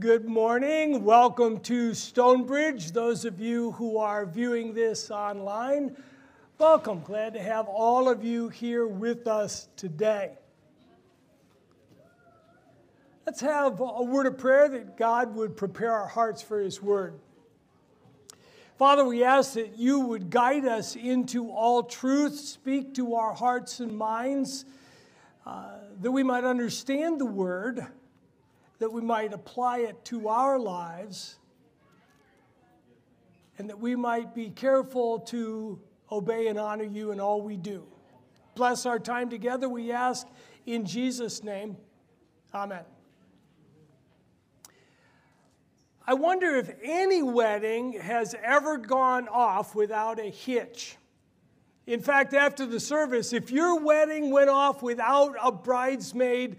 Good morning. Welcome to Stonebridge. Those of you who are viewing this online, welcome. Glad to have all of you here with us today. Let's have a word of prayer that God would prepare our hearts for His word. Father, we ask that you would guide us into all truth, speak to our hearts and minds, uh, that we might understand the word that we might apply it to our lives and that we might be careful to obey and honor you in all we do. Bless our time together, we ask in Jesus' name. Amen. I wonder if any wedding has ever gone off without a hitch. In fact, after the service, if your wedding went off without a bridesmaid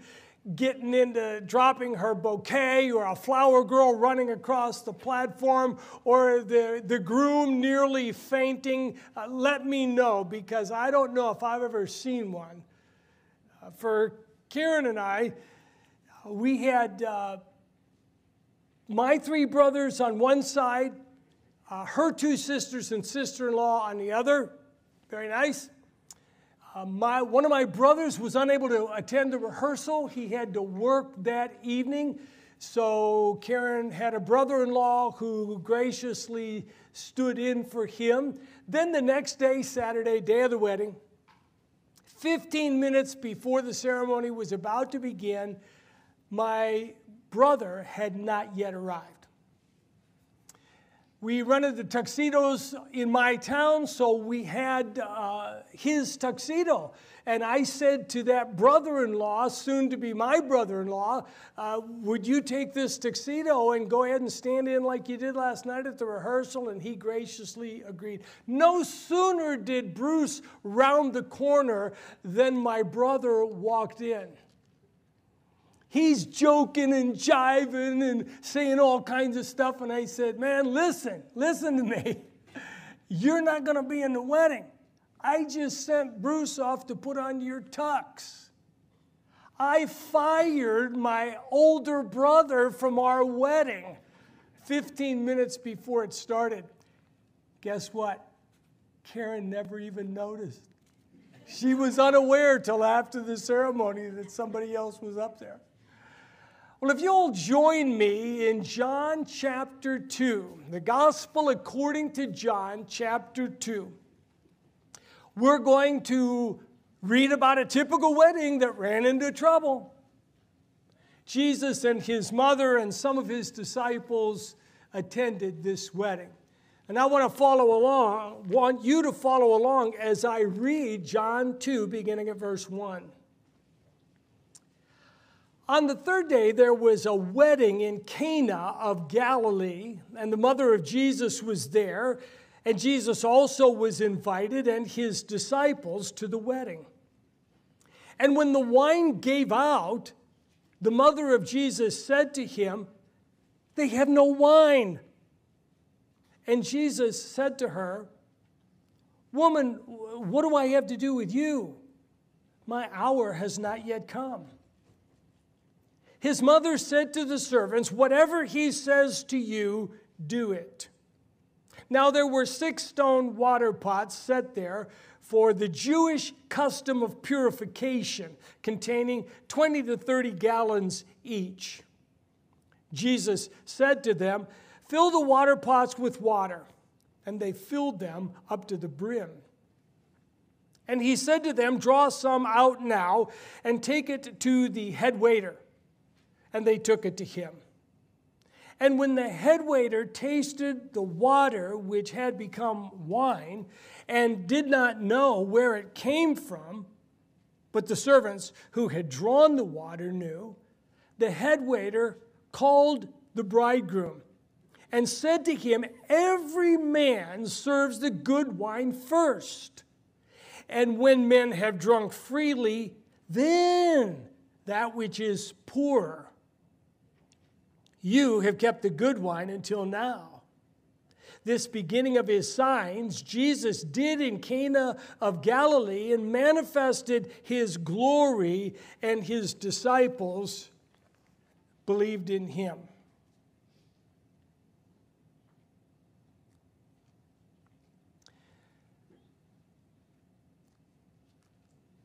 getting into dropping her bouquet or a flower girl running across the platform or the, the groom nearly fainting, uh, let me know because I don't know if I've ever seen one. Uh, for Karen and I, we had uh, my three brothers on one side, uh, her two sisters and sister in law on the other. Very nice. Uh, my, one of my brothers was unable to attend the rehearsal. He had to work that evening. So Karen had a brother in law who graciously stood in for him. Then the next day, Saturday, day of the wedding, 15 minutes before the ceremony was about to begin, my brother had not yet arrived. We rented the tuxedos in my town, so we had uh, his tuxedo. And I said to that brother in law, soon to be my brother in law, uh, Would you take this tuxedo and go ahead and stand in like you did last night at the rehearsal? And he graciously agreed. No sooner did Bruce round the corner than my brother walked in he's joking and jiving and saying all kinds of stuff. And I said, Man, listen, listen to me. You're not going to be in the wedding. I just sent Bruce off to put on your tux. I fired my older brother from our wedding 15 minutes before it started. Guess what? Karen never even noticed. She was unaware till after the ceremony that somebody else was up there. Well, if you'll join me in John chapter 2, the gospel according to John chapter 2, we're going to read about a typical wedding that ran into trouble. Jesus and his mother and some of his disciples attended this wedding. And I want to follow along, want you to follow along as I read John 2, beginning at verse 1. On the third day, there was a wedding in Cana of Galilee, and the mother of Jesus was there, and Jesus also was invited and his disciples to the wedding. And when the wine gave out, the mother of Jesus said to him, They have no wine. And Jesus said to her, Woman, what do I have to do with you? My hour has not yet come. His mother said to the servants, Whatever he says to you, do it. Now there were six stone water pots set there for the Jewish custom of purification, containing 20 to 30 gallons each. Jesus said to them, Fill the water pots with water. And they filled them up to the brim. And he said to them, Draw some out now and take it to the head waiter and they took it to him. And when the head waiter tasted the water which had become wine and did not know where it came from, but the servants who had drawn the water knew, the head waiter called the bridegroom and said to him, Every man serves the good wine first. And when men have drunk freely, then that which is poorer. You have kept the good wine until now. This beginning of his signs, Jesus did in Cana of Galilee and manifested his glory, and his disciples believed in him.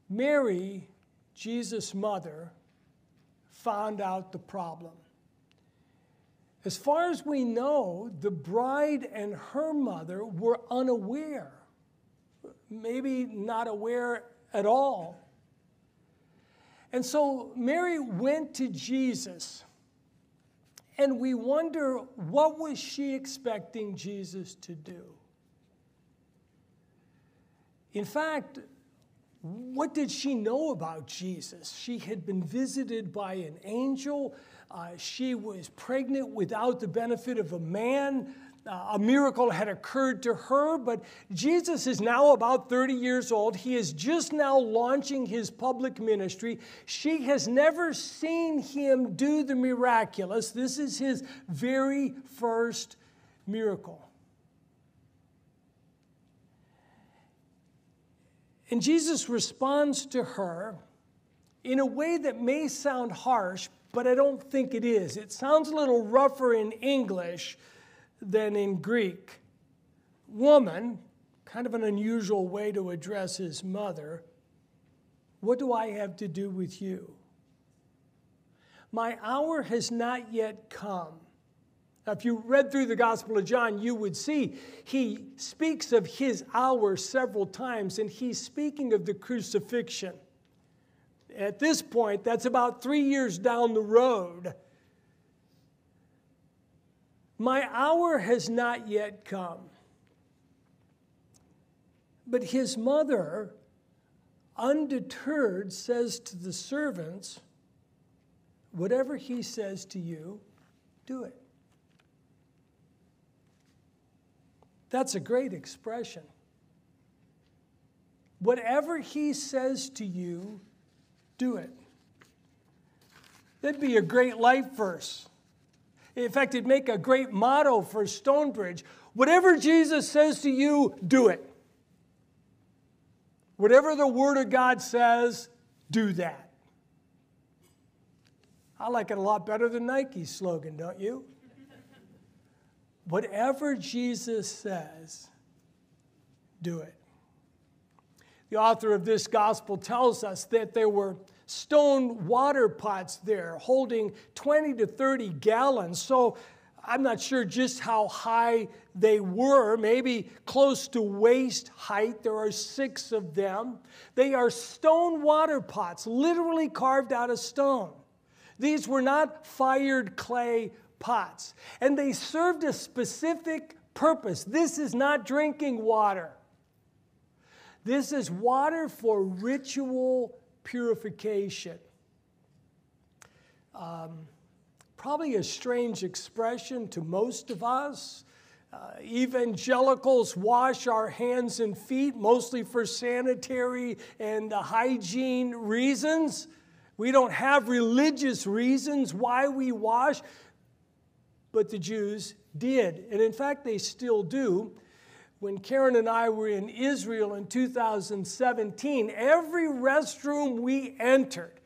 Mary, Jesus' mother, found out the problem. As far as we know, the bride and her mother were unaware, maybe not aware at all. And so Mary went to Jesus, and we wonder what was she expecting Jesus to do? In fact, what did she know about Jesus? She had been visited by an angel. Uh, she was pregnant without the benefit of a man. Uh, a miracle had occurred to her, but Jesus is now about 30 years old. He is just now launching his public ministry. She has never seen him do the miraculous. This is his very first miracle. And Jesus responds to her in a way that may sound harsh, but I don't think it is. It sounds a little rougher in English than in Greek. Woman, kind of an unusual way to address his mother, what do I have to do with you? My hour has not yet come. Now, if you read through the Gospel of John, you would see he speaks of his hour several times, and he's speaking of the crucifixion. At this point, that's about three years down the road. My hour has not yet come. But his mother, undeterred, says to the servants, Whatever he says to you, do it. That's a great expression. Whatever he says to you, do it. That'd be a great life verse. In fact, it'd make a great motto for Stonebridge. Whatever Jesus says to you, do it. Whatever the Word of God says, do that. I like it a lot better than Nike's slogan, don't you? Whatever Jesus says, do it. The author of this gospel tells us that there were stone water pots there holding 20 to 30 gallons. So I'm not sure just how high they were, maybe close to waist height. There are six of them. They are stone water pots, literally carved out of stone. These were not fired clay pots. And they served a specific purpose. This is not drinking water, this is water for ritual purification. Um, probably a strange expression to most of us. Uh, evangelicals wash our hands and feet mostly for sanitary and uh, hygiene reasons. We don't have religious reasons why we wash but the Jews did. And in fact, they still do. When Karen and I were in Israel in 2017, every restroom we entered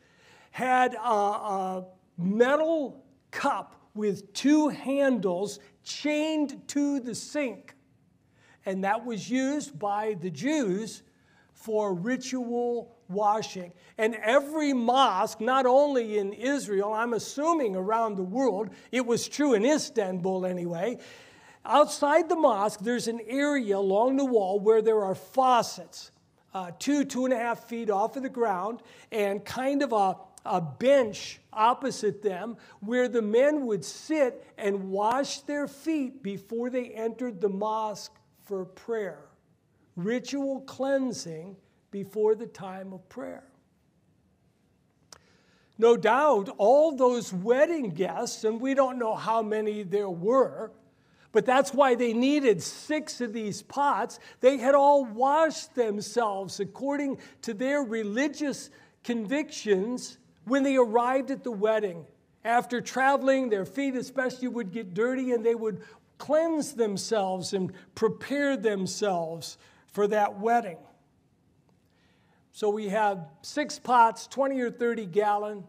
had a, a metal cup with two handles chained to the sink. And that was used by the Jews for ritual washing. And every mosque, not only in Israel, I'm assuming around the world, it was true in Istanbul anyway. Outside the mosque, there's an area along the wall where there are faucets, uh, two, two and a half feet off of the ground, and kind of a, a bench opposite them where the men would sit and wash their feet before they entered the mosque for prayer. Ritual cleansing before the time of prayer. No doubt, all those wedding guests, and we don't know how many there were, but that's why they needed six of these pots. They had all washed themselves according to their religious convictions when they arrived at the wedding. After traveling, their feet especially would get dirty and they would cleanse themselves and prepare themselves for that wedding. So we have six pots, 20 or 30 gallon,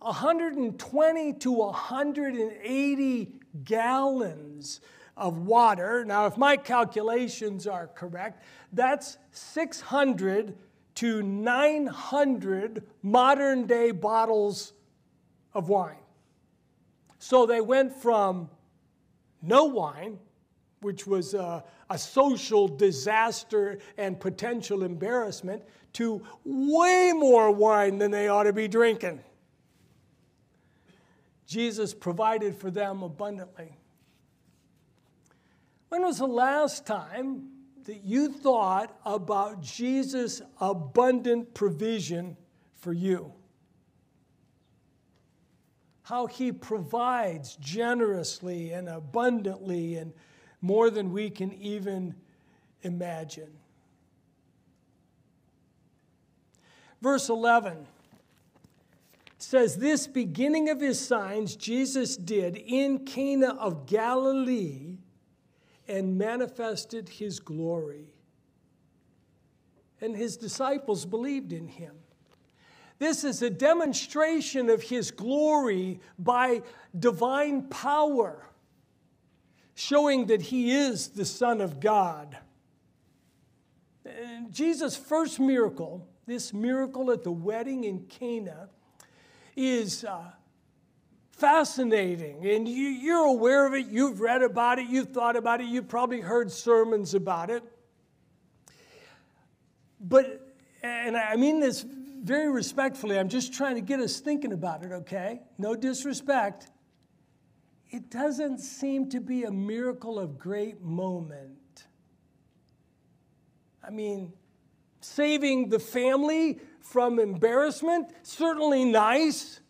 120 to 180 gallons of water. Now, if my calculations are correct, that's 600 to 900 modern day bottles of wine. So they went from no wine, which was a, a, social disaster and potential embarrassment, to way more wine than they ought to be drinking. Jesus provided for them abundantly. When was the last time that you thought about Jesus' abundant provision for you? How he provides generously and abundantly and more than we can even imagine. Verse 11 says, This beginning of his signs Jesus did in Cana of Galilee and manifested his glory. And his disciples believed in him. This is a demonstration of his glory by divine power, showing that he is the Son of God. And Jesus' first miracle, this miracle at the wedding in Cana, is uh, fascinating. And you, are aware of it, you've read about it, you've thought about it, you've probably heard sermons about it. But, and I mean this very respectfully, I'm just trying to get us thinking about it, okay? No disrespect. It doesn't seem to be a miracle of great moment. I mean, saving the family from embarrassment, certainly nice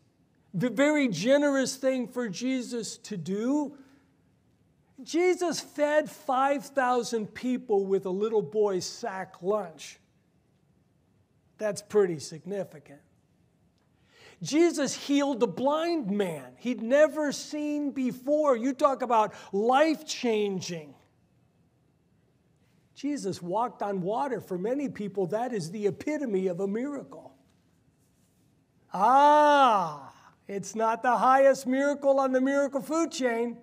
the very generous thing for Jesus to do. Jesus fed 5,000 people with a little boy's sack lunch. That's pretty significant. Jesus healed a blind man he'd never seen before. You talk about life changing. Jesus walked on water. For many people, that is the epitome of a miracle. Ah, it's not the highest miracle on the miracle food chain.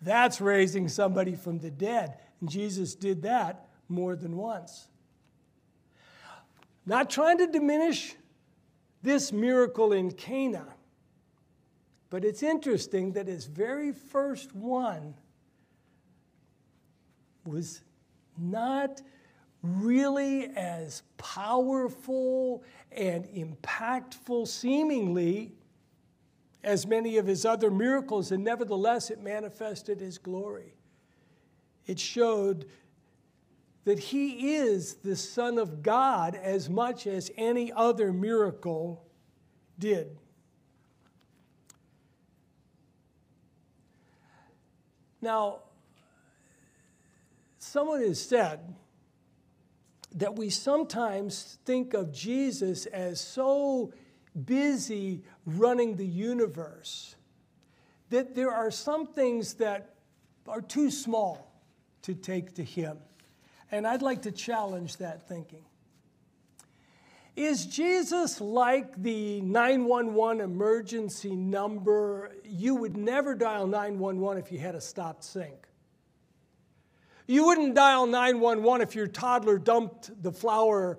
That's raising somebody from the dead. And Jesus did that more than once. Not trying to diminish this miracle in Cana, but it's interesting that his very first one was not really as powerful and impactful, seemingly, as many of his other miracles, and nevertheless it manifested his glory. It showed that he is the Son of God as much as any other miracle did. Now, someone has said that we sometimes think of Jesus as so busy running the universe, that there are some things that are too small to take to Him. And I'd like to challenge that thinking. Is Jesus like the 911 emergency number? You would never dial 911 if you had a stopped sink. You wouldn't dial 911 if your toddler dumped the flower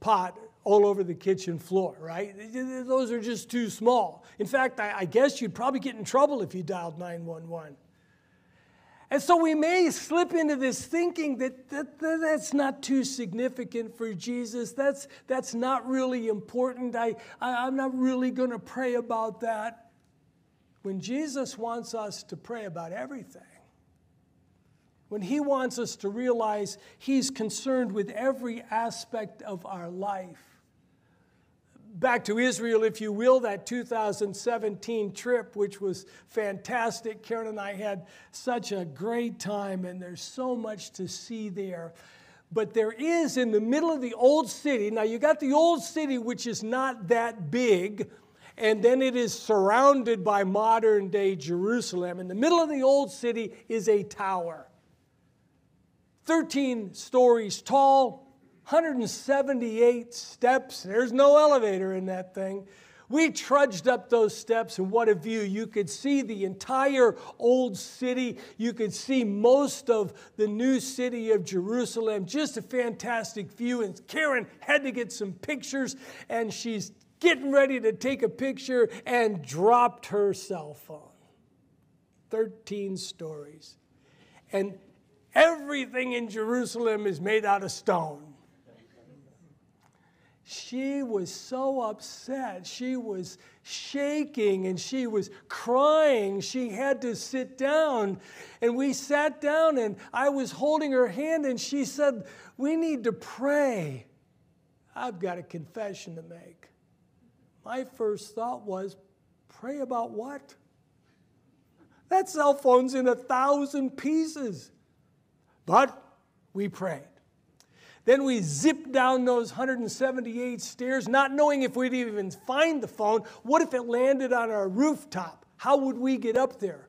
pot all over the kitchen floor, right? Those are just too small. In fact, I, guess you'd probably get in trouble if you dialed 911. And so we may slip into this thinking that, that, that, that's not too significant for Jesus. That's, that's not really important. I, I, I'm not really going to pray about that. When Jesus wants us to pray about everything, when he wants us to realize he's concerned with every aspect of our life, back to Israel, if you will, that 2017 trip, which was fantastic. Karen and I had such a great time, and there's so much to see there. But there is in the middle of the old city, now you got the old city, which is not that big, and then it is surrounded by modern day Jerusalem. In the middle of the old city is a tower, 13 stories tall 178 steps. There's no elevator in that thing. We trudged up those steps, and what a view. You could see the entire old city. You could see most of the new city of Jerusalem. Just a fantastic view. And Karen had to get some pictures, and she's getting ready to take a picture and dropped her cell phone. 13 stories. And everything in Jerusalem is made out of stone she was so upset. She was shaking and she was crying. She had to sit down. And we sat down, and I was holding her hand, and she said, We need to pray. I've got a confession to make. My first thought was, Pray about what? That cell phone's in a thousand pieces. But we prayed. Then we zipped down those 178 stairs, not knowing if we'd even find the phone. What if it landed on our rooftop? How would we get up there?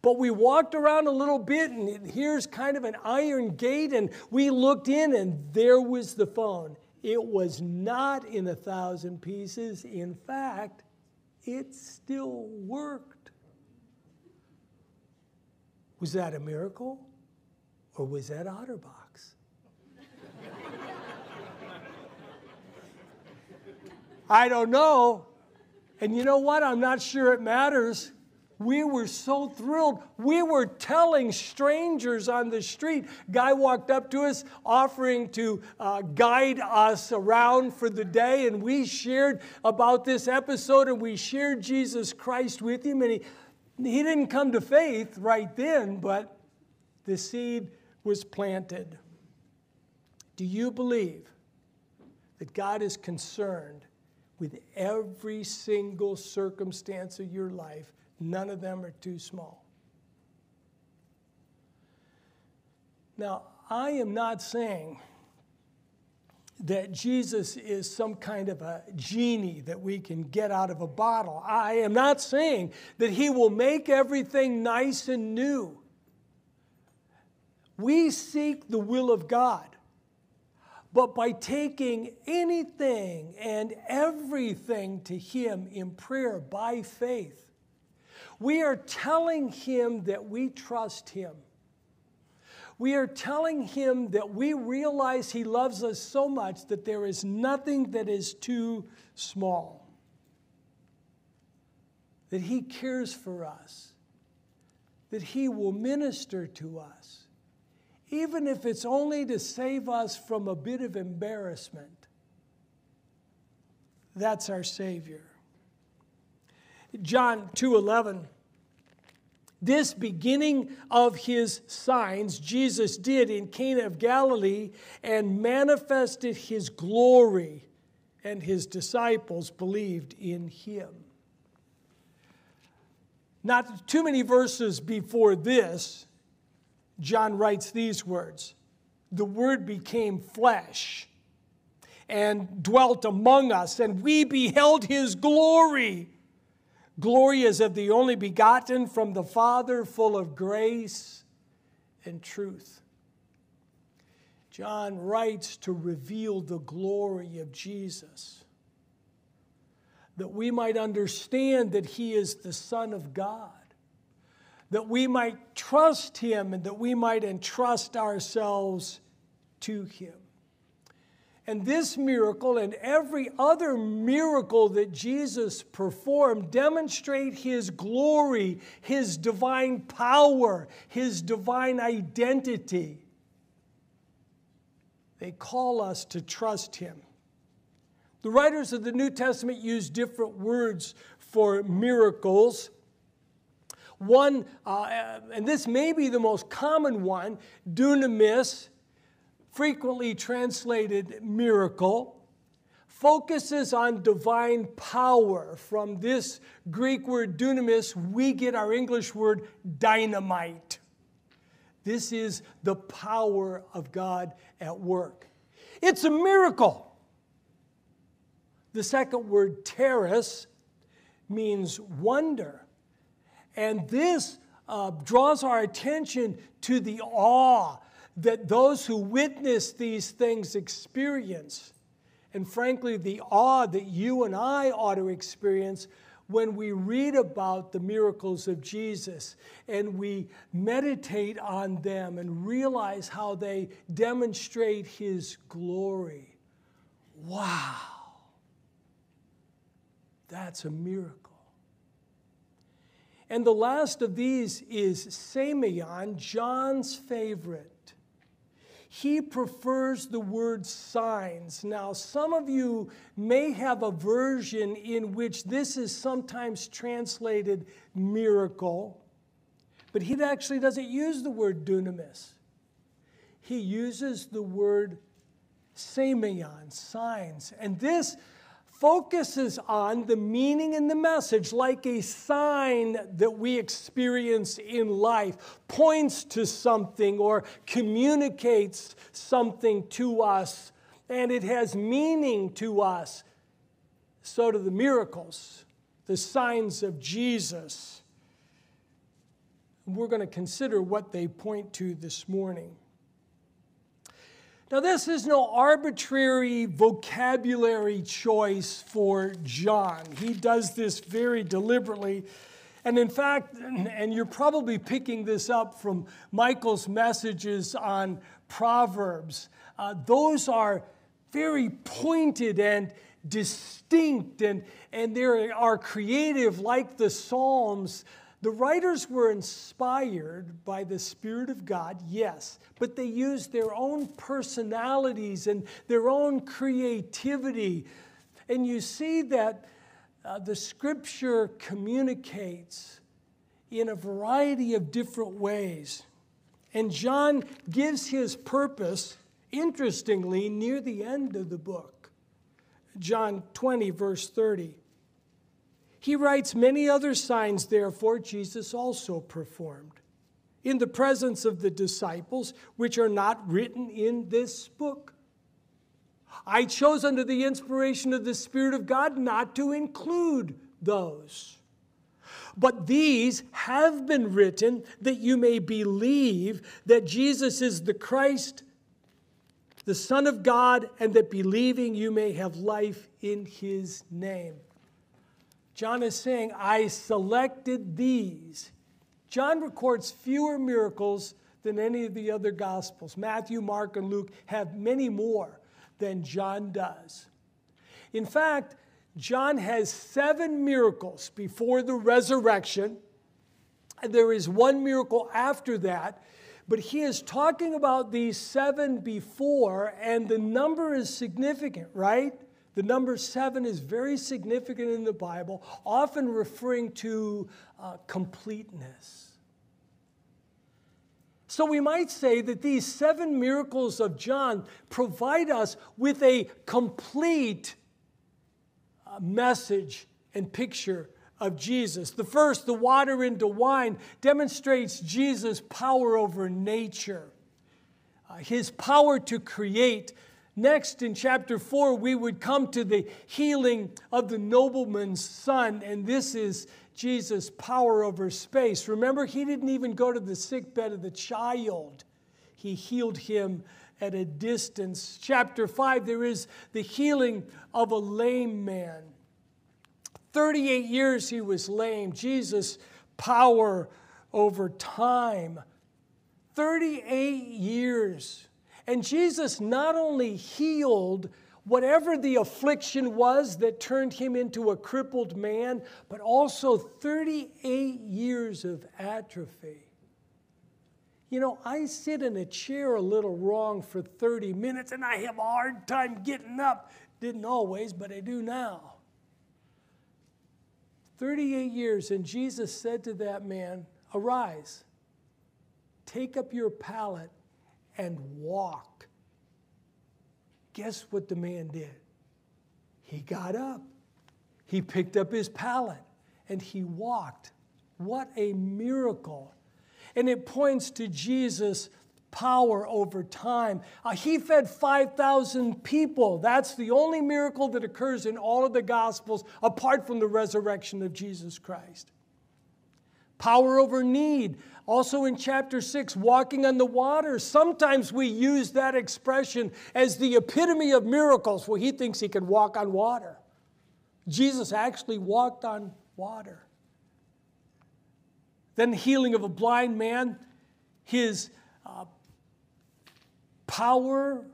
But we walked around a little bit, and here's kind of an iron gate, and we looked in, and there was the phone. It was not in a thousand pieces. In fact, it still worked. Was that a miracle? Or was that Otterbox? I don't know. And you know what? I'm not sure it matters. We were so thrilled. We were telling strangers on the street. Guy walked up to us offering to uh, guide us around for the day, and we shared about this episode and we shared Jesus Christ with him. And he, he didn't come to faith right then, but the seed was planted. Do you believe that God is concerned with every single circumstance of your life. None of them are too small. Now, I am not saying that Jesus is some kind of a genie that we can get out of a bottle. I am not saying that he will make everything nice and new. We seek the will of God but by taking anything and everything to Him in prayer by faith. We are telling Him that we trust Him. We are telling Him that we realize He loves us so much that there is nothing that is too small, that He cares for us, that He will minister to us even if it's only to save us from a bit of embarrassment. That's our Savior. John 2:11 This beginning of his signs Jesus did in Cana of Galilee and manifested his glory and his disciples believed in him. Not too many verses before this, John writes these words The Word became flesh and dwelt among us, and we beheld his glory. Glory as of the only begotten from the Father, full of grace and truth. John writes to reveal the glory of Jesus, that we might understand that he is the Son of God that we might trust Him and that we might entrust ourselves to Him. And this miracle and every other miracle that Jesus performed demonstrate his glory, his divine power, his divine identity. They call us to trust him. The writers of the New Testament use different words for miracles. One, uh, and this may be the most common one, dunamis, frequently translated miracle, focuses on divine power. From this Greek word dunamis, we get our English word dynamite. This is the power of God at work. It's a miracle. The second word, charis, means wonder. And this uh, draws our attention to the awe that those who witness these things experience. and frankly, the awe that you and I ought to experience when we read about the miracles of Jesus and we meditate on them and realize how they demonstrate his glory. Wow! That's a miracle. And the last of these is semeion, John's favorite he prefers the word signs. Now, some of you may have a version in which this is sometimes translated miracle, but he actually doesn't use the word dunamis. He uses the word semeion, signs. And this focuses on the meaning and the message like a sign that we experience in life, points to something or communicates something to us, and it has meaning to us. So do the miracles, the signs of Jesus. We're going to consider what they point to this morning. Now, this is no arbitrary vocabulary choice for John. He does this very deliberately. And in fact, and you're probably picking this up from Michael's messages on Proverbs, uh, those are very pointed and distinct, and, and they are creative like the Psalms the writers were inspired by the Spirit of God, yes, but they used their own personalities and their own creativity. And you see that uh, the scripture communicates in a variety of different ways. And John gives his purpose, interestingly, near the end of the book. John 20, verse 30. He writes, Many other signs, therefore, Jesus also performed in the presence of the disciples, which are not written in this book. I chose under the inspiration of the Spirit of God not to include those. But these have been written that you may believe that Jesus is the Christ, the Son of God, and that believing you may have life in his name. John is saying, I selected these. John records fewer miracles than any of the other Gospels. Matthew, Mark, and Luke have many more than John does. In fact, John has seven miracles before the resurrection, there is one miracle after that. But he is talking about these seven before, and the number is significant, right? The number seven is very significant in the Bible, often referring to uh, completeness. So we might say that these seven miracles of John provide us with a complete uh, message and picture of Jesus. The first, the water into wine, demonstrates Jesus' power over nature, uh, his power to create Next, in chapter 4, we would come to the healing of the nobleman's son, and this is Jesus' power over space. Remember, he didn't even go to the sick bed of the child, he healed him at a distance. Chapter 5, there is the healing of a lame man. 38 years he was lame. Jesus' power over time. 38 years and Jesus not only healed whatever the affliction was that turned him into a crippled man, but also 38 years of atrophy. You know, I sit in a chair a little wrong for 30 minutes and I have a hard time getting up. Didn't always, but I do now. 38 years, and Jesus said to that man, Arise, take up your pallet and walk. Guess what the man did? He got up, he picked up his pallet, and he walked. What a miracle! And it points to Jesus' power over time. Uh, he fed 5,000 people. That's the only miracle that occurs in all of the Gospels apart from the resurrection of Jesus Christ power over need. Also in chapter 6, walking on the water. Sometimes we use that expression as the epitome of miracles where he thinks he can walk on water. Jesus actually walked on water. Then healing of a blind man, his uh, power,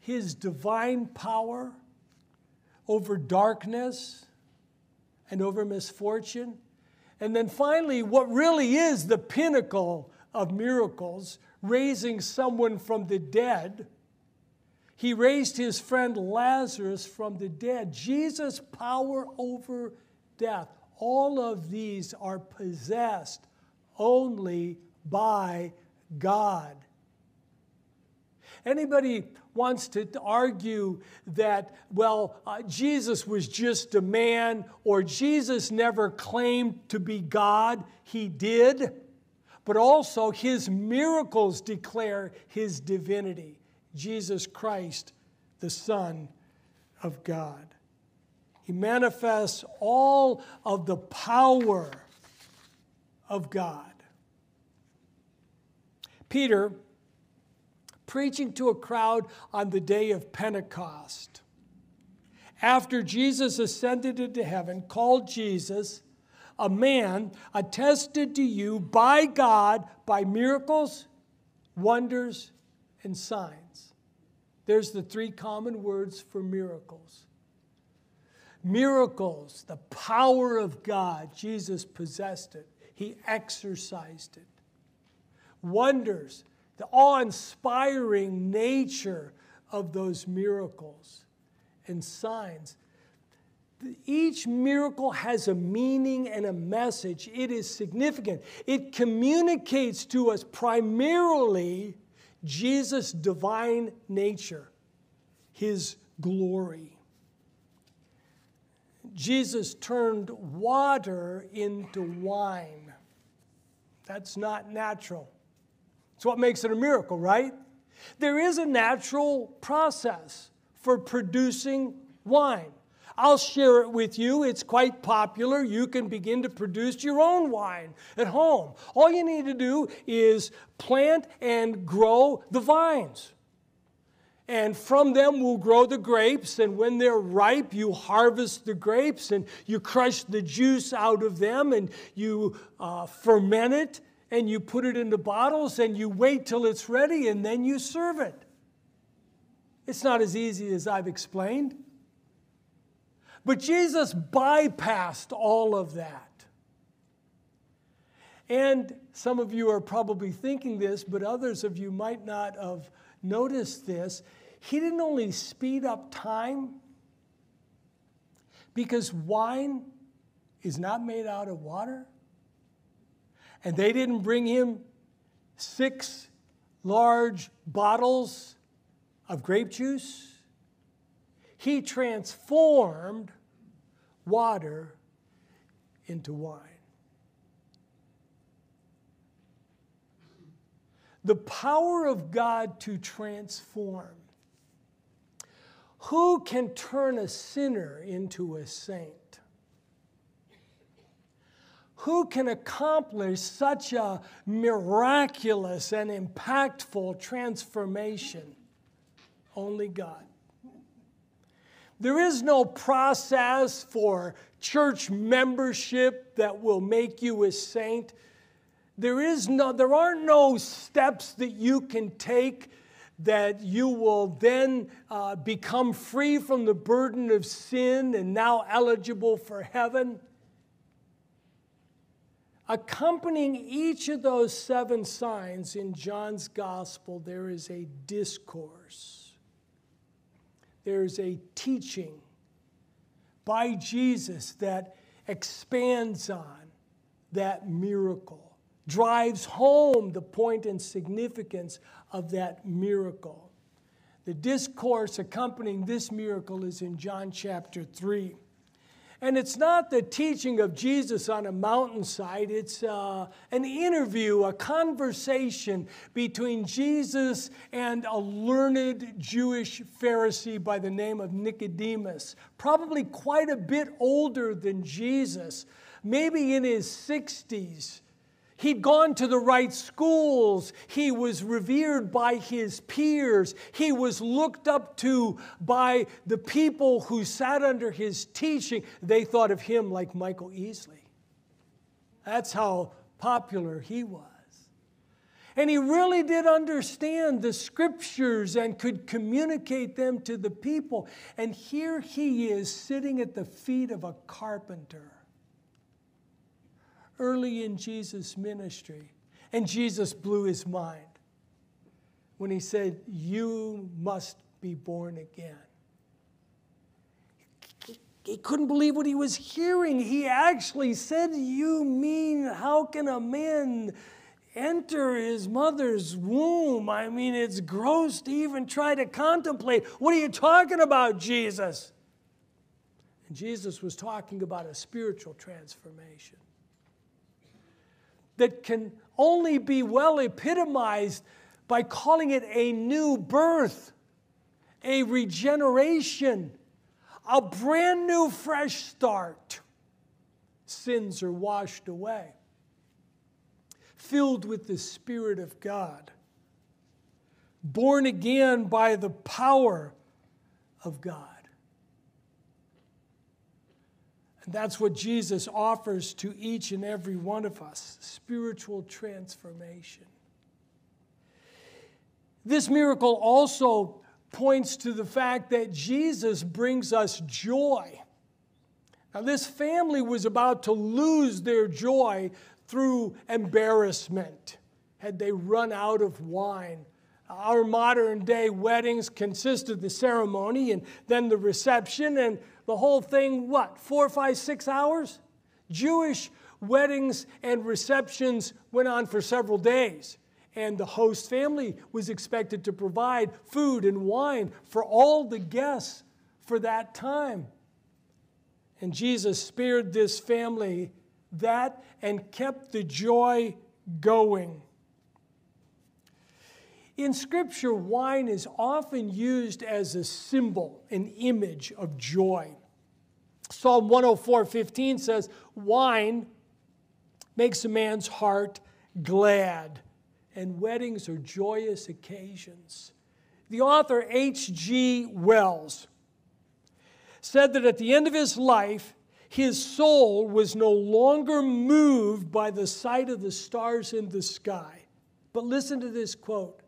his divine power over darkness and over misfortune. And then finally, what really is the pinnacle of miracles, raising someone from the dead. He raised his friend Lazarus from the dead. Jesus' power over death. All of these are possessed only by God. Anybody wants to argue that, well, uh, Jesus was just a man or Jesus never claimed to be God, he did, but also his miracles declare his divinity. Jesus Christ, the Son of God. He manifests all of the power of God. Peter preaching to a crowd on the day of Pentecost. After Jesus ascended into heaven, called Jesus, a man attested to you by God by miracles, wonders, and signs. There's the three common words for miracles. Miracles, the power of God, Jesus possessed it, He exercised it. Wonders, the awe inspiring nature of those miracles and signs. Each miracle has a meaning and a message. It is significant. It communicates to us primarily Jesus' divine nature, his glory. Jesus turned water into wine. That's not natural. It's what makes it a miracle, right? There is a natural process for producing wine. I'll share it with you. It's quite popular. You can begin to produce your own wine at home. All you need to do is plant and grow the vines. And from them will grow the grapes. And when they're ripe, you harvest the grapes and you crush the juice out of them and you uh, ferment it and you put it into bottles and you wait till it's ready and then you serve it. It's not as easy as I've explained. But Jesus bypassed all of that. And some of you are probably thinking this, but others of you might not have noticed this. He didn't only speed up time, because wine is not made out of water, and they didn't bring him six large bottles of grape juice. He transformed water into wine. The power of God to transform. Who can turn a sinner into a saint? Who can accomplish such a miraculous and impactful transformation? Only God. There is no process for church membership that will make you a saint. There, is no, there are no steps that you can take that you will then uh, become free from the burden of sin and now eligible for heaven. Accompanying each of those seven signs in John's gospel, there is a discourse. There's a teaching by Jesus that expands on that miracle, drives home the point and significance of that miracle. The discourse accompanying this miracle is in John chapter 3. And it's not the teaching of Jesus on a mountainside, it's uh, an interview, a conversation between Jesus and a learned Jewish Pharisee by the name of Nicodemus, probably quite a bit older than Jesus, maybe in his 60s He'd gone to the right schools. He was revered by his peers. He was looked up to by the people who sat under his teaching. They thought of him like Michael Easley. That's how popular he was. And he really did understand the scriptures and could communicate them to the people. And here he is sitting at the feet of a carpenter early in Jesus' ministry. And Jesus blew his mind when he said, You must be born again. He couldn't believe what he was hearing. He actually said, You mean, how can a man enter his mother's womb? I mean, it's gross to even try to contemplate. What are you talking about, Jesus? And Jesus was talking about a spiritual transformation that can only be well epitomized by calling it a new birth, a regeneration, a brand new fresh start. Sins are washed away, filled with the Spirit of God, born again by the power of God. And that's what Jesus offers to each and every one of us spiritual transformation. This miracle also points to the fact that Jesus brings us joy. Now, this family was about to lose their joy through embarrassment. Had they run out of wine? Our modern day weddings consist of the ceremony and then the reception, and the whole thing, what, four, five, six hours? Jewish weddings and receptions went on for several days. And the host family was expected to provide food and wine for all the guests for that time. And Jesus spared this family that and kept the joy going. In Scripture, wine is often used as a symbol, an image of joy. Psalm 104:15 says, Wine makes a man's heart glad, and weddings are joyous occasions. The author H.G. Wells said that at the end of his life, his soul was no longer moved by the sight of the stars in the sky. But listen to this quote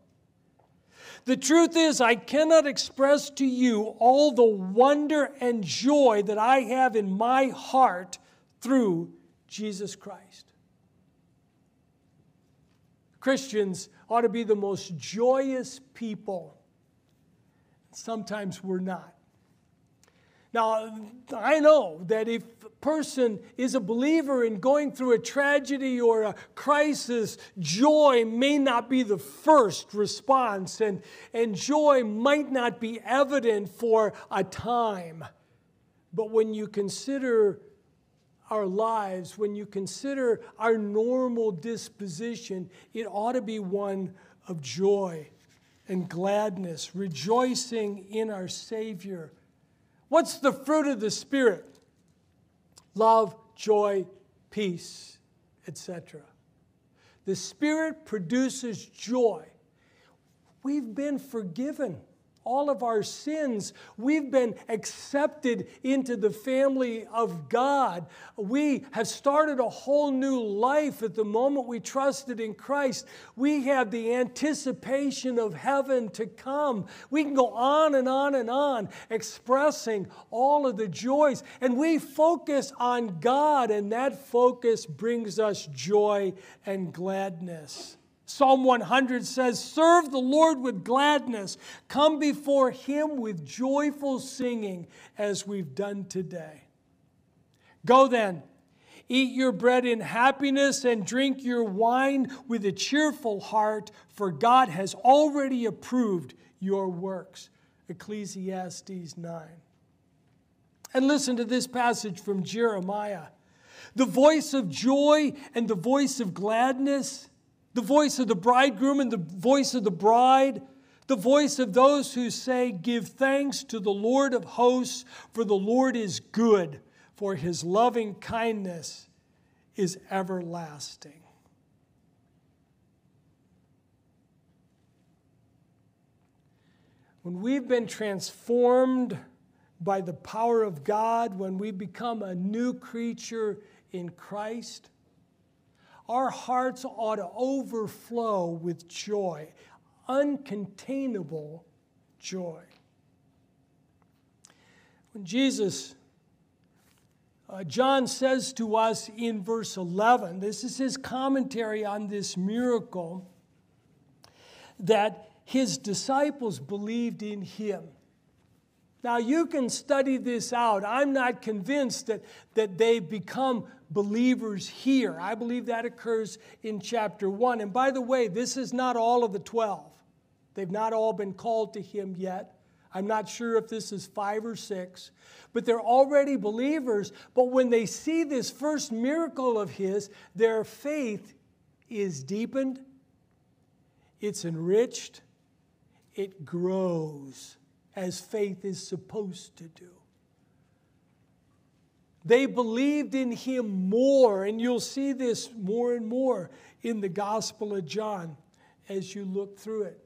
the truth is, I cannot express to you all the wonder and joy that I have in my heart through Jesus Christ. Christians ought to be the most joyous people. Sometimes we're not. Now, I know that if a person is a believer in going through a tragedy or a crisis, joy may not be the first response, and, and joy might not be evident for a time. But when you consider our lives, when you consider our normal disposition, it ought to be one of joy and gladness, rejoicing in our Savior What's the fruit of the Spirit? Love, joy, peace, etc. The Spirit produces joy. We've been forgiven all of our sins. We've been accepted into the family of God. We have started a whole new life at the moment we trusted in Christ. We have the anticipation of heaven to come. We can go on and on and on expressing all of the joys. And we focus on God, and that focus brings us joy and gladness. Psalm 100 says, Serve the Lord with gladness. Come before him with joyful singing, as we've done today. Go then, eat your bread in happiness and drink your wine with a cheerful heart, for God has already approved your works. Ecclesiastes 9. And listen to this passage from Jeremiah. The voice of joy and the voice of gladness the voice of the bridegroom and the voice of the bride, the voice of those who say, Give thanks to the Lord of hosts, for the Lord is good, for his loving kindness is everlasting. When we've been transformed by the power of God, when we become a new creature in Christ, our hearts ought to overflow with joy, uncontainable joy. When Jesus, uh, John says to us in verse 11, this is his commentary on this miracle, that his disciples believed in him. Now, you can study this out. I'm not convinced that, that they become believers here. I believe that occurs in chapter 1. And by the way, this is not all of the 12. They've not all been called to him yet. I'm not sure if this is five or six, but they're already believers. But when they see this first miracle of his, their faith is deepened, it's enriched, it grows as faith is supposed to do. They believed in him more, and you'll see this more and more in the Gospel of John as you look through it.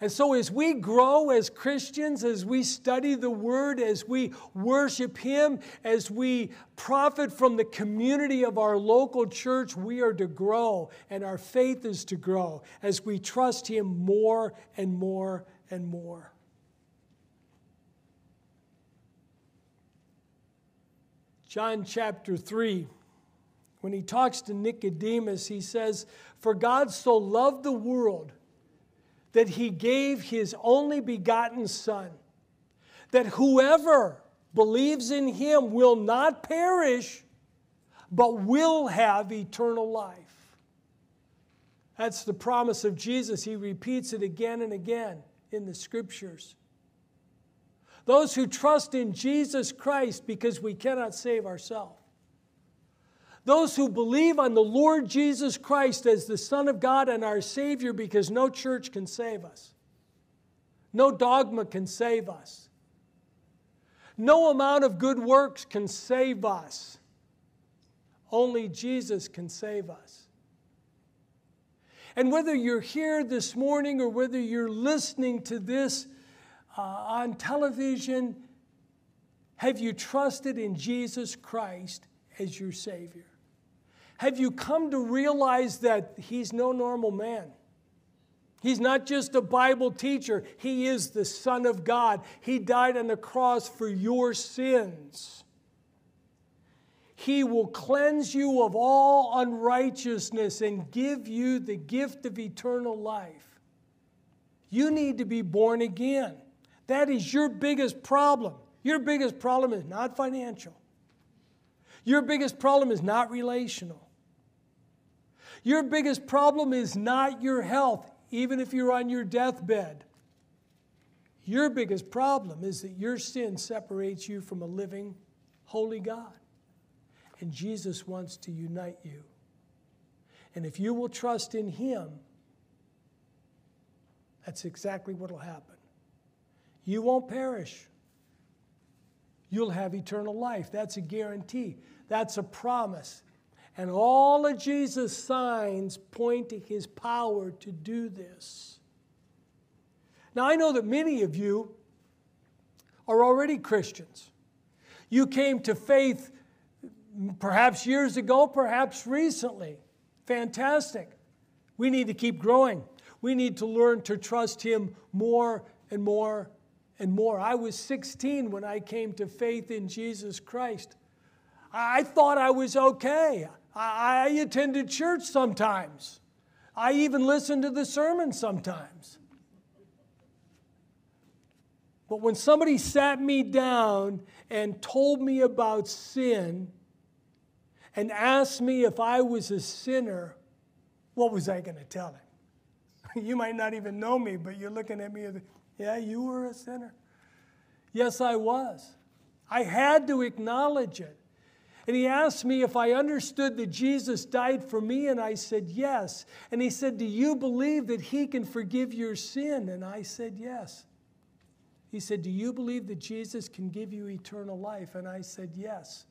And so, as we grow as Christians, as we study the Word, as we worship Him, as we profit from the community of our local church, we are to grow, and our faith is to grow as we trust Him more and more and more. John chapter 3, when he talks to Nicodemus, he says, For God so loved the world that he gave his only begotten Son, that whoever believes in him will not perish, but will have eternal life. That's the promise of Jesus. He repeats it again and again in the scriptures. Those who trust in Jesus Christ because we cannot save ourselves. Those who believe on the Lord Jesus Christ as the Son of God and our Savior because no church can save us. No dogma can save us. No amount of good works can save us. Only Jesus can save us. And whether you're here this morning or whether you're listening to this uh, on television, have you trusted in Jesus Christ as your Savior? Have you come to realize that He's no normal man? He's not just a Bible teacher, He is the Son of God. He died on the cross for your sins. He will cleanse you of all unrighteousness and give you the gift of eternal life. You need to be born again. That is your biggest problem. Your biggest problem is not financial. Your biggest problem is not relational. Your biggest problem is not your health, even if you're on your deathbed. Your biggest problem is that your sin separates you from a living, holy God. And Jesus wants to unite you. And if you will trust in Him, that's exactly what will happen. You won't perish. You'll have eternal life. That's a guarantee. That's a promise. And all of Jesus' signs point to his power to do this. Now, I know that many of you are already Christians. You came to faith perhaps years ago, perhaps recently. Fantastic. We need to keep growing. We need to learn to trust Him more and more and more. I was 16 when I came to faith in Jesus Christ. I thought I was okay. I, attended church sometimes. I even listened to the sermon sometimes. But when somebody sat me down and told me about sin and asked me if I was a sinner, what was I going to tell him? you might not even know me, but you're looking at me yeah, you were a sinner. Yes, I was. I had to acknowledge it. And he asked me if I understood that Jesus died for me, and I said yes. And he said, Do you believe that he can forgive your sin? And I said yes. He said, Do you believe that Jesus can give you eternal life? And I said yes.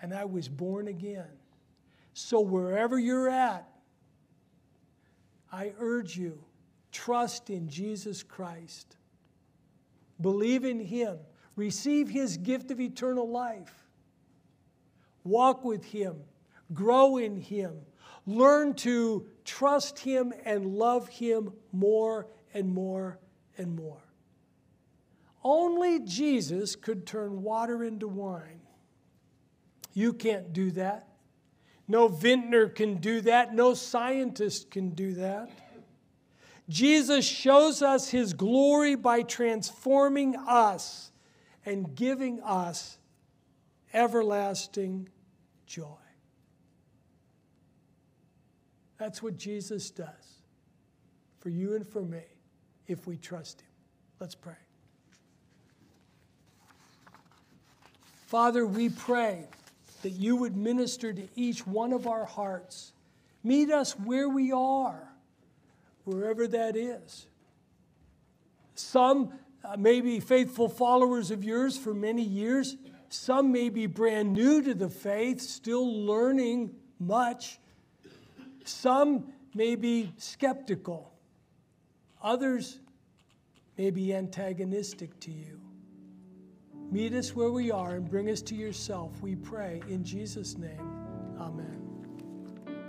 And I was born again. So wherever you're at, I urge you trust in Jesus Christ. Believe in Him. Receive His gift of eternal life. Walk with Him. Grow in Him. Learn to trust Him and love Him more and more and more. Only Jesus could turn water into wine. You can't do that. No vintner can do that. No scientist can do that. Jesus shows us his glory by transforming us and giving us everlasting joy. That's what Jesus does for you and for me if we trust him. Let's pray. Father, we pray that you would minister to each one of our hearts. Meet us where we are, wherever that is. Some uh, may be faithful followers of yours for many years. Some may be brand new to the faith, still learning much. Some may be skeptical. Others may be antagonistic to you. Meet us where we are and bring us to yourself, we pray. In Jesus' name, amen.